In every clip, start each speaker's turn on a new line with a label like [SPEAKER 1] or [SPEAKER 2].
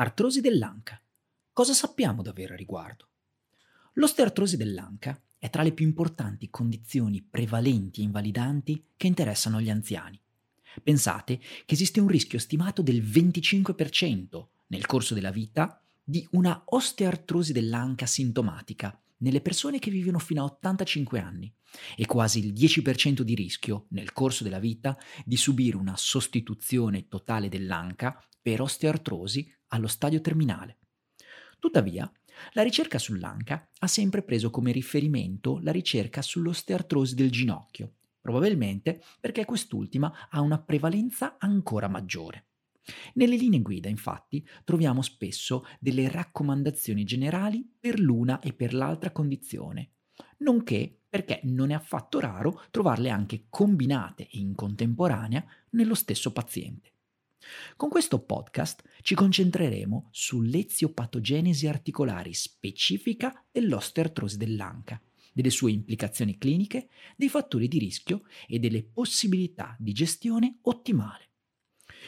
[SPEAKER 1] Artrosi dell'anca. Cosa sappiamo davvero a riguardo? L'osteoartrosi dell'anca è tra le più importanti condizioni prevalenti e invalidanti che interessano gli anziani. Pensate che esiste un rischio stimato del 25% nel corso della vita di una osteoartrosi dell'anca sintomatica nelle persone che vivono fino a 85 anni e quasi il 10% di rischio nel corso della vita di subire una sostituzione totale dell'anca per osteoartrosi allo stadio terminale. Tuttavia, la ricerca sull'anca ha sempre preso come riferimento la ricerca sull'osteoartrosi del ginocchio, probabilmente perché quest'ultima ha una prevalenza ancora maggiore. Nelle linee guida, infatti, troviamo spesso delle raccomandazioni generali per l'una e per l'altra condizione, nonché perché non è affatto raro trovarle anche combinate e in contemporanea nello stesso paziente. Con questo podcast ci concentreremo sull'eziopatogenesi articolari specifica dell'osteoartrosi dell'anca, delle sue implicazioni cliniche, dei fattori di rischio e delle possibilità di gestione ottimale.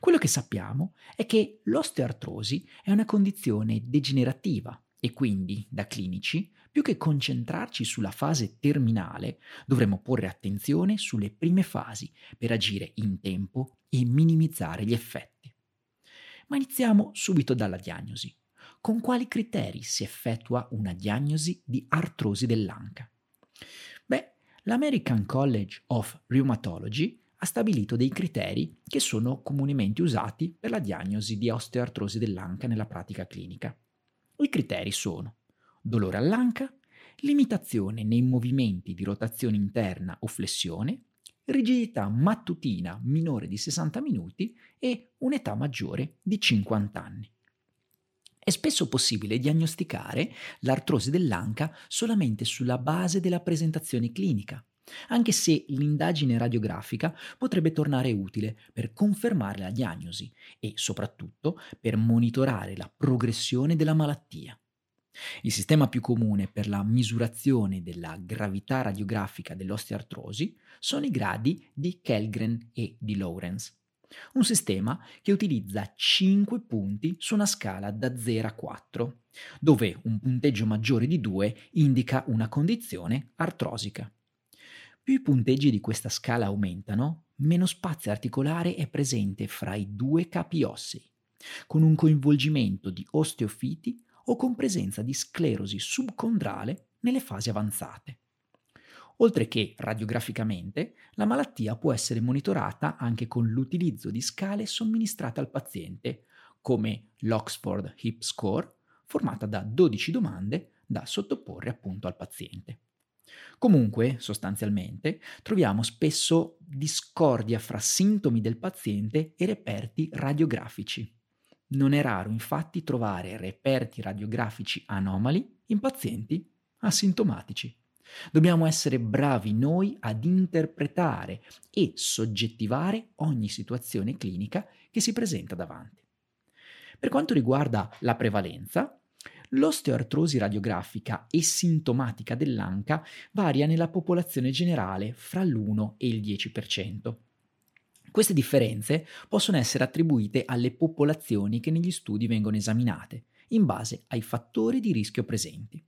[SPEAKER 1] Quello che sappiamo è che l'osteoartrosi è una condizione degenerativa e quindi, da clinici, più che concentrarci sulla fase terminale, dovremmo porre attenzione sulle prime fasi per agire in tempo e minimizzare gli effetti. Ma iniziamo subito dalla diagnosi. Con quali criteri si effettua una diagnosi di artrosi dell'anca? Beh, l'American College of Rheumatology ha stabilito dei criteri che sono comunemente usati per la diagnosi di osteoartrosi dell'anca nella pratica clinica. I criteri sono dolore all'anca, limitazione nei movimenti di rotazione interna o flessione, rigidità mattutina minore di 60 minuti e un'età maggiore di 50 anni. È spesso possibile diagnosticare l'artrosi dell'anca solamente sulla base della presentazione clinica, anche se l'indagine radiografica potrebbe tornare utile per confermare la diagnosi e soprattutto per monitorare la progressione della malattia. Il sistema più comune per la misurazione della gravità radiografica dell'osteoartrosi sono i gradi di Kellgren e di Lawrence, un sistema che utilizza 5 punti su una scala da 0 a 4, dove un punteggio maggiore di 2 indica una condizione artrosica. Più i punteggi di questa scala aumentano, meno spazio articolare è presente fra i due capi ossei, con un coinvolgimento di osteofiti o con presenza di sclerosi subcondrale nelle fasi avanzate. Oltre che radiograficamente, la malattia può essere monitorata anche con l'utilizzo di scale somministrate al paziente, come l'Oxford Hip Score, formata da 12 domande da sottoporre appunto al paziente. Comunque, sostanzialmente, troviamo spesso discordia fra sintomi del paziente e reperti radiografici. Non è raro infatti trovare reperti radiografici anomali in pazienti asintomatici. Dobbiamo essere bravi noi ad interpretare e soggettivare ogni situazione clinica che si presenta davanti. Per quanto riguarda la prevalenza, L'osteoartrosi radiografica e sintomatica dell'anca varia nella popolazione generale fra l'1 e il 10%. Queste differenze possono essere attribuite alle popolazioni che negli studi vengono esaminate, in base ai fattori di rischio presenti.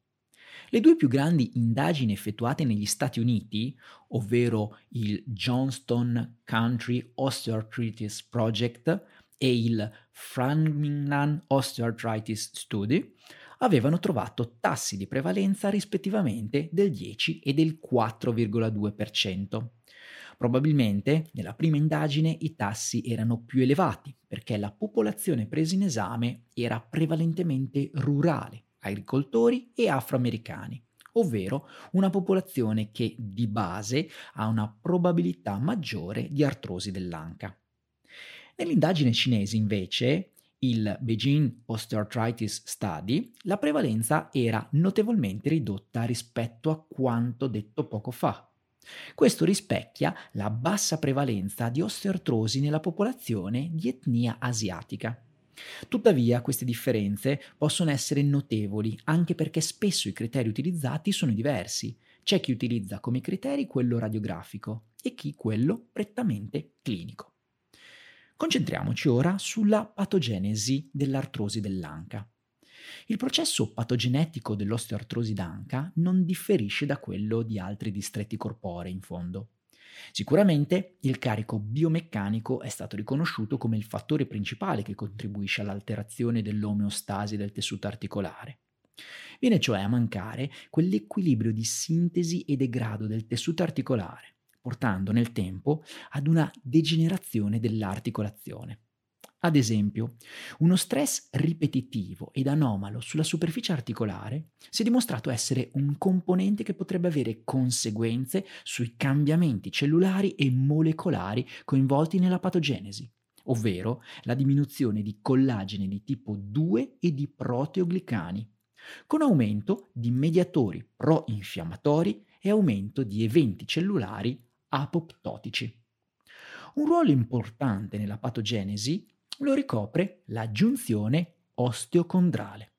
[SPEAKER 1] Le due più grandi indagini effettuate negli Stati Uniti, ovvero il Johnston Country Osteoarthritis Project e il Framingham Osteoarthritis Study, avevano trovato tassi di prevalenza rispettivamente del 10 e del 4,2%. Probabilmente nella prima indagine i tassi erano più elevati perché la popolazione presa in esame era prevalentemente rurale, agricoltori e afroamericani, ovvero una popolazione che di base ha una probabilità maggiore di artrosi dell'anca. Nell'indagine cinese invece il Beijing Osteoarthritis Study, la prevalenza era notevolmente ridotta rispetto a quanto detto poco fa. Questo rispecchia la bassa prevalenza di osteoartrosi nella popolazione di etnia asiatica. Tuttavia queste differenze possono essere notevoli anche perché spesso i criteri utilizzati sono diversi. C'è chi utilizza come criteri quello radiografico e chi quello prettamente clinico. Concentriamoci ora sulla patogenesi dell'artrosi dell'anca. Il processo patogenetico dell'osteoartrosi d'anca non differisce da quello di altri distretti corporei in fondo. Sicuramente il carico biomeccanico è stato riconosciuto come il fattore principale che contribuisce all'alterazione dell'omeostasi del tessuto articolare. Viene cioè a mancare quell'equilibrio di sintesi e degrado del tessuto articolare, portando nel tempo ad una degenerazione dell'articolazione. Ad esempio, uno stress ripetitivo ed anomalo sulla superficie articolare si è dimostrato essere un componente che potrebbe avere conseguenze sui cambiamenti cellulari e molecolari coinvolti nella patogenesi, ovvero la diminuzione di collagene di tipo 2 e di proteoglicani, con aumento di mediatori pro-infiammatori e aumento di eventi cellulari apoptotici. Un ruolo importante nella patogenesi lo ricopre la giunzione osteocondrale.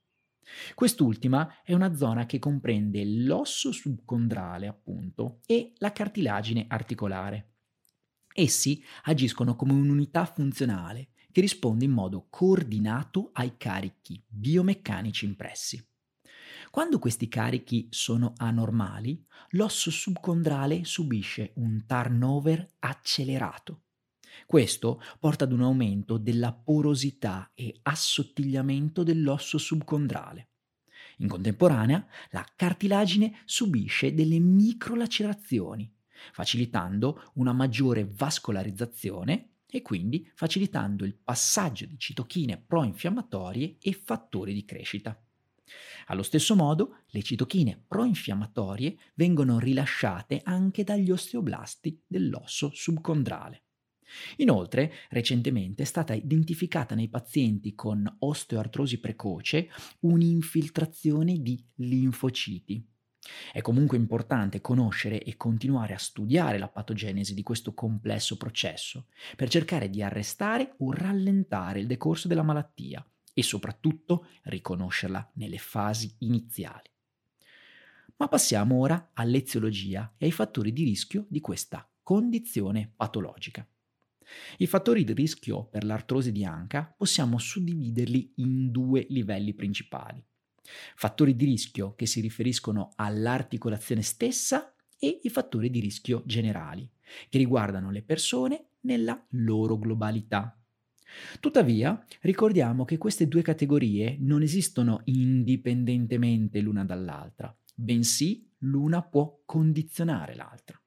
[SPEAKER 1] Quest'ultima è una zona che comprende l'osso subcondrale, appunto, e la cartilagine articolare. Essi agiscono come un'unità funzionale che risponde in modo coordinato ai carichi biomeccanici impressi. Quando questi carichi sono anormali, l'osso subcondrale subisce un turnover accelerato questo porta ad un aumento della porosità e assottigliamento dell'osso subcondrale. In contemporanea, la cartilagine subisce delle microlacerazioni, facilitando una maggiore vascolarizzazione e quindi facilitando il passaggio di citochine pro-infiammatorie e fattori di crescita. Allo stesso modo, le citochine pro-infiammatorie vengono rilasciate anche dagli osteoblasti dell'osso subcondrale. Inoltre, recentemente è stata identificata nei pazienti con osteoartrosi precoce un'infiltrazione di linfociti. È comunque importante conoscere e continuare a studiare la patogenesi di questo complesso processo per cercare di arrestare o rallentare il decorso della malattia e soprattutto riconoscerla nelle fasi iniziali. Ma passiamo ora all'eziologia e ai fattori di rischio di questa condizione patologica. I fattori di rischio per l'artrosi di anca possiamo suddividerli in due livelli principali. Fattori di rischio che si riferiscono all'articolazione stessa e i fattori di rischio generali, che riguardano le persone nella loro globalità. Tuttavia, ricordiamo che queste due categorie non esistono indipendentemente l'una dall'altra, bensì l'una può condizionare l'altra.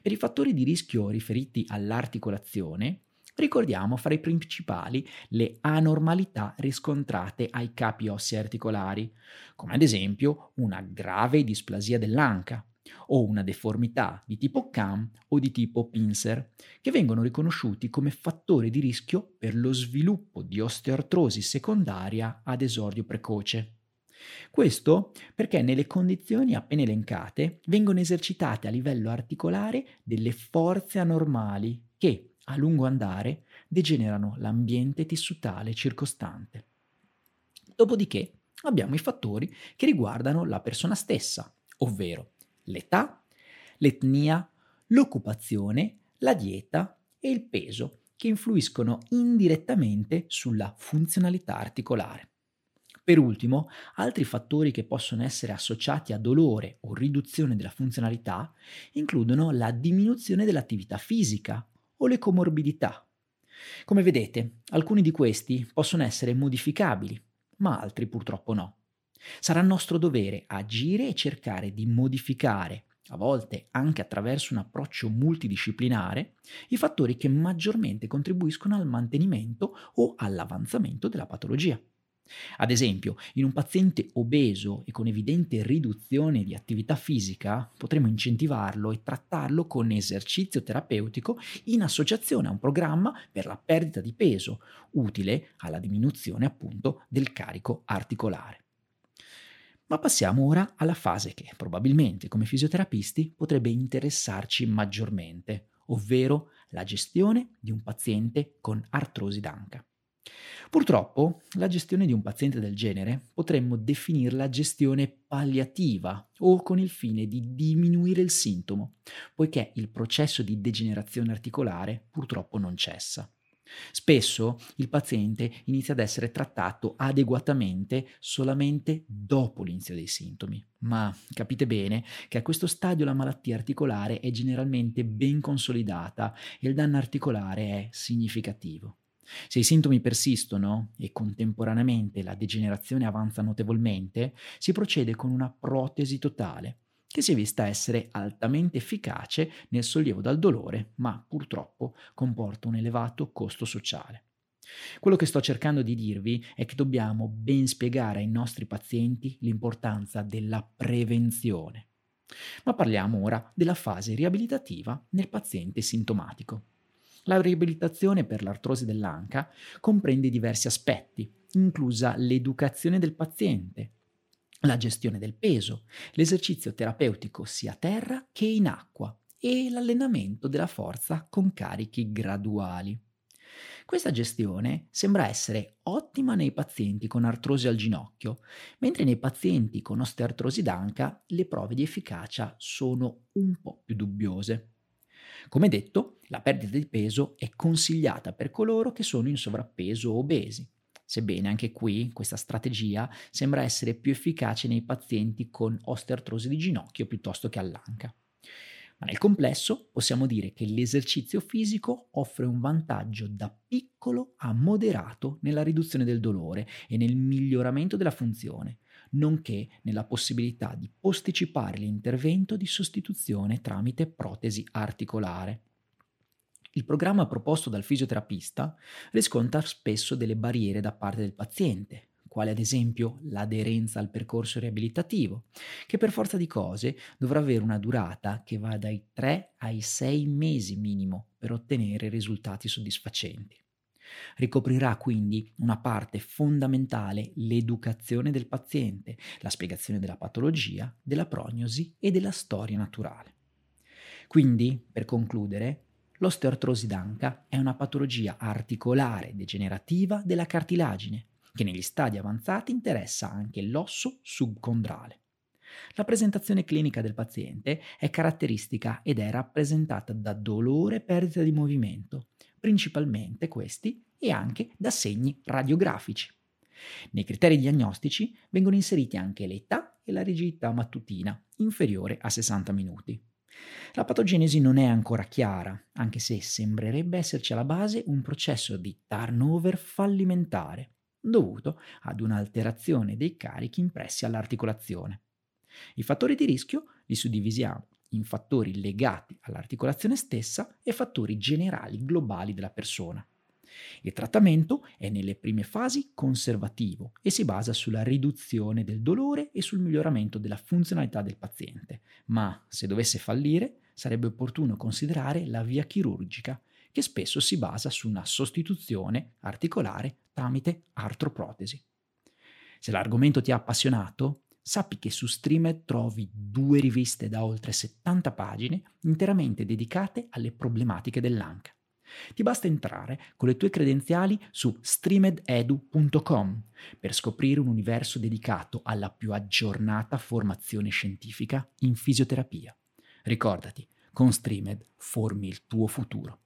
[SPEAKER 1] Per i fattori di rischio riferiti all'articolazione, ricordiamo fra i principali le anormalità riscontrate ai capi ossei articolari, come ad esempio una grave displasia dell'anca o una deformità di tipo CAM o di tipo Pincer, che vengono riconosciuti come fattori di rischio per lo sviluppo di osteoartrosi secondaria ad esordio precoce. Questo perché nelle condizioni appena elencate vengono esercitate a livello articolare delle forze anormali che, a lungo andare, degenerano l'ambiente tissutale circostante. Dopodiché abbiamo i fattori che riguardano la persona stessa, ovvero l'età, l'etnia, l'occupazione, la dieta e il peso, che influiscono indirettamente sulla funzionalità articolare. Per ultimo, altri fattori che possono essere associati a dolore o riduzione della funzionalità includono la diminuzione dell'attività fisica o le comorbidità. Come vedete, alcuni di questi possono essere modificabili, ma altri purtroppo no. Sarà nostro dovere agire e cercare di modificare, a volte anche attraverso un approccio multidisciplinare, i fattori che maggiormente contribuiscono al mantenimento o all'avanzamento della patologia. Ad esempio, in un paziente obeso e con evidente riduzione di attività fisica, potremmo incentivarlo e trattarlo con esercizio terapeutico in associazione a un programma per la perdita di peso, utile alla diminuzione appunto del carico articolare. Ma passiamo ora alla fase che probabilmente come fisioterapisti potrebbe interessarci maggiormente, ovvero la gestione di un paziente con artrosi d'anca. Purtroppo la gestione di un paziente del genere potremmo definirla gestione palliativa o con il fine di diminuire il sintomo, poiché il processo di degenerazione articolare purtroppo non cessa. Spesso il paziente inizia ad essere trattato adeguatamente solamente dopo l'inizio dei sintomi, ma capite bene che a questo stadio la malattia articolare è generalmente ben consolidata e il danno articolare è significativo. Se i sintomi persistono e contemporaneamente la degenerazione avanza notevolmente, si procede con una protesi totale, che si è vista essere altamente efficace nel sollievo dal dolore, ma purtroppo comporta un elevato costo sociale. Quello che sto cercando di dirvi è che dobbiamo ben spiegare ai nostri pazienti l'importanza della prevenzione. Ma parliamo ora della fase riabilitativa nel paziente sintomatico. La riabilitazione per l'artrosi dell'anca comprende diversi aspetti, inclusa l'educazione del paziente, la gestione del peso, l'esercizio terapeutico sia a terra che in acqua e l'allenamento della forza con carichi graduali. Questa gestione sembra essere ottima nei pazienti con artrosi al ginocchio, mentre nei pazienti con osteoartrosi d'anca le prove di efficacia sono un po' più dubbiose. Come detto, la perdita di peso è consigliata per coloro che sono in sovrappeso o obesi, sebbene anche qui questa strategia sembra essere più efficace nei pazienti con osteoartrosi di ginocchio piuttosto che all'anca. Ma nel complesso possiamo dire che l'esercizio fisico offre un vantaggio da piccolo a moderato nella riduzione del dolore e nel miglioramento della funzione, nonché nella possibilità di posticipare l'intervento di sostituzione tramite protesi articolare. Il programma proposto dal fisioterapista riscontra spesso delle barriere da parte del paziente, quale ad esempio l'aderenza al percorso riabilitativo, che per forza di cose dovrà avere una durata che va dai 3 ai 6 mesi minimo per ottenere risultati soddisfacenti. Ricoprirà quindi una parte fondamentale l'educazione del paziente, la spiegazione della patologia, della prognosi e della storia naturale. Quindi, per concludere, L'osteoartrosi d'anca è una patologia articolare degenerativa della cartilagine che negli stadi avanzati interessa anche l'osso subcondrale. La presentazione clinica del paziente è caratteristica ed è rappresentata da dolore e perdita di movimento, principalmente questi e anche da segni radiografici. Nei criteri diagnostici vengono inseriti anche l'età e la rigidità mattutina, inferiore a 60 minuti. La patogenesi non è ancora chiara, anche se sembrerebbe esserci alla base un processo di turnover fallimentare, dovuto ad un'alterazione dei carichi impressi all'articolazione. I fattori di rischio li suddivisiamo in fattori legati all'articolazione stessa e fattori generali globali della persona. Il trattamento è nelle prime fasi conservativo e si basa sulla riduzione del dolore e sul miglioramento della funzionalità del paziente, ma se dovesse fallire sarebbe opportuno considerare la via chirurgica, che spesso si basa su una sostituzione articolare tramite artroprotesi. Se l'argomento ti ha appassionato, sappi che su Streamer trovi due riviste da oltre 70 pagine interamente dedicate alle problematiche dell'anca. Ti basta entrare con le tue credenziali su streamededu.com per scoprire un universo dedicato alla più aggiornata formazione scientifica in fisioterapia. Ricordati, con Streamed formi il tuo futuro.